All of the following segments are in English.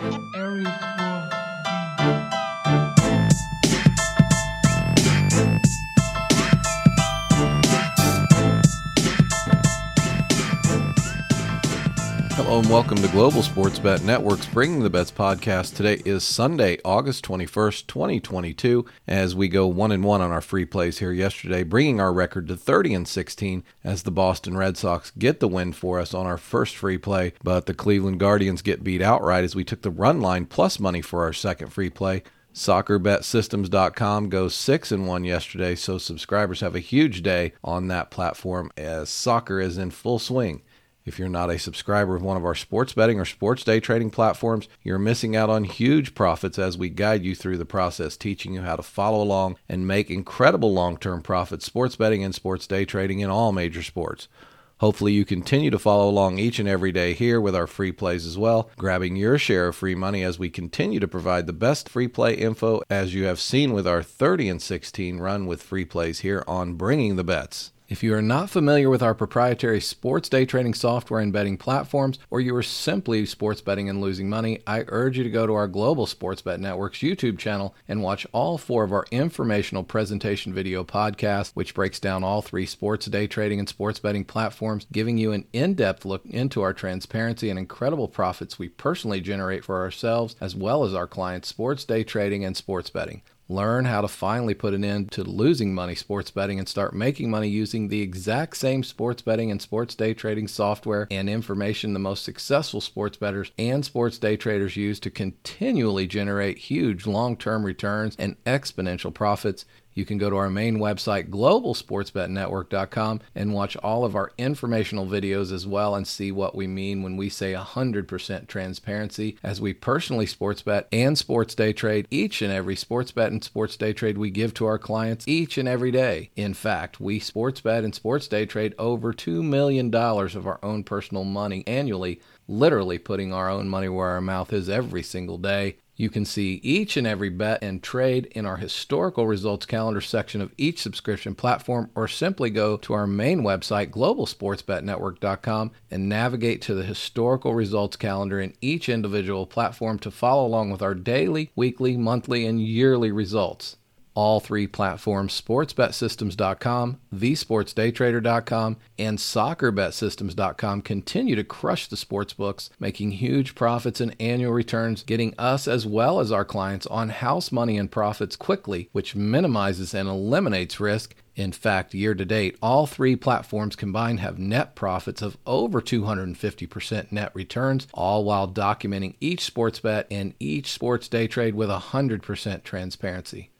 Eric will And welcome to Global Sports Bet Network's Bringing the Bets podcast. Today is Sunday, August 21st, 2022, as we go 1 and 1 on our free plays here yesterday, bringing our record to 30 and 16 as the Boston Red Sox get the win for us on our first free play, but the Cleveland Guardians get beat outright as we took the run line plus money for our second free play. SoccerBetSystems.com goes 6 and 1 yesterday, so subscribers have a huge day on that platform as soccer is in full swing. If you're not a subscriber of one of our sports betting or sports day trading platforms, you're missing out on huge profits as we guide you through the process, teaching you how to follow along and make incredible long term profits sports betting and sports day trading in all major sports. Hopefully, you continue to follow along each and every day here with our free plays as well, grabbing your share of free money as we continue to provide the best free play info as you have seen with our 30 and 16 run with free plays here on Bringing the Bets. If you are not familiar with our proprietary sports day trading software and betting platforms, or you are simply sports betting and losing money, I urge you to go to our Global Sports Bet Network's YouTube channel and watch all four of our informational presentation video podcasts, which breaks down all three sports day trading and sports betting platforms, giving you an in depth look into our transparency and incredible profits we personally generate for ourselves as well as our clients' sports day trading and sports betting. Learn how to finally put an end to losing money sports betting and start making money using the exact same sports betting and sports day trading software and information the most successful sports bettors and sports day traders use to continually generate huge long term returns and exponential profits. You can go to our main website, globalsportsbetnetwork.com, and watch all of our informational videos as well and see what we mean when we say 100% transparency as we personally sports bet and sports day trade each and every sports bet and sports day trade we give to our clients each and every day. In fact, we sports bet and sports day trade over $2 million of our own personal money annually, literally putting our own money where our mouth is every single day. You can see each and every bet and trade in our historical results calendar section of each subscription platform, or simply go to our main website, globalsportsbetnetwork.com, and navigate to the historical results calendar in each individual platform to follow along with our daily, weekly, monthly, and yearly results all three platforms sportsbetsystems.com, thesportsdaytrader.com, and soccerbetsystems.com continue to crush the sports books, making huge profits and annual returns, getting us as well as our clients on house money and profits quickly, which minimizes and eliminates risk. In fact, year to date, all three platforms combined have net profits of over 250% net returns, all while documenting each sports bet and each sports day trade with 100% transparency.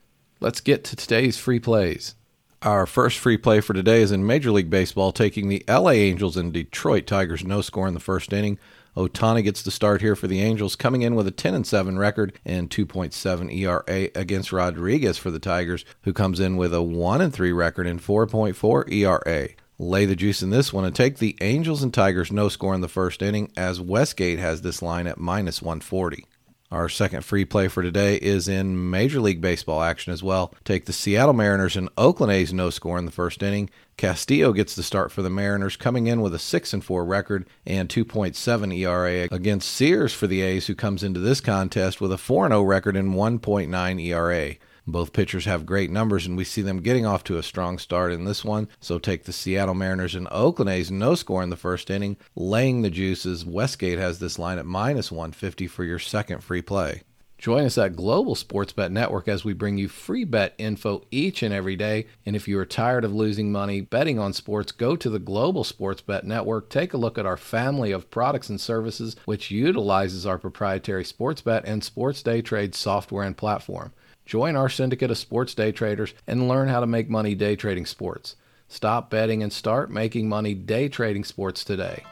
Let's get to today's free plays. Our first free play for today is in Major League Baseball, taking the LA Angels and Detroit Tigers no score in the first inning. Ohtani gets the start here for the Angels, coming in with a 10 and 7 record and 2.7 ERA against Rodriguez for the Tigers, who comes in with a 1 and 3 record and 4.4 ERA. Lay the juice in this one and take the Angels and Tigers no score in the first inning, as Westgate has this line at minus 140. Our second free play for today is in Major League Baseball action as well. Take the Seattle Mariners and Oakland A's no score in the first inning. Castillo gets the start for the Mariners, coming in with a 6 and 4 record and 2.7 ERA against Sears for the A's, who comes into this contest with a 4 0 record and 1.9 ERA. Both pitchers have great numbers, and we see them getting off to a strong start in this one. So take the Seattle Mariners and Oakland A's no score in the first inning, laying the juices. Westgate has this line at minus 150 for your second free play. Join us at Global Sports Bet Network as we bring you free bet info each and every day. And if you are tired of losing money betting on sports, go to the Global Sports Bet Network. Take a look at our family of products and services, which utilizes our proprietary sports bet and sports day trade software and platform. Join our syndicate of sports day traders and learn how to make money day trading sports. Stop betting and start making money day trading sports today.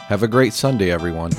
Have a great Sunday, everyone.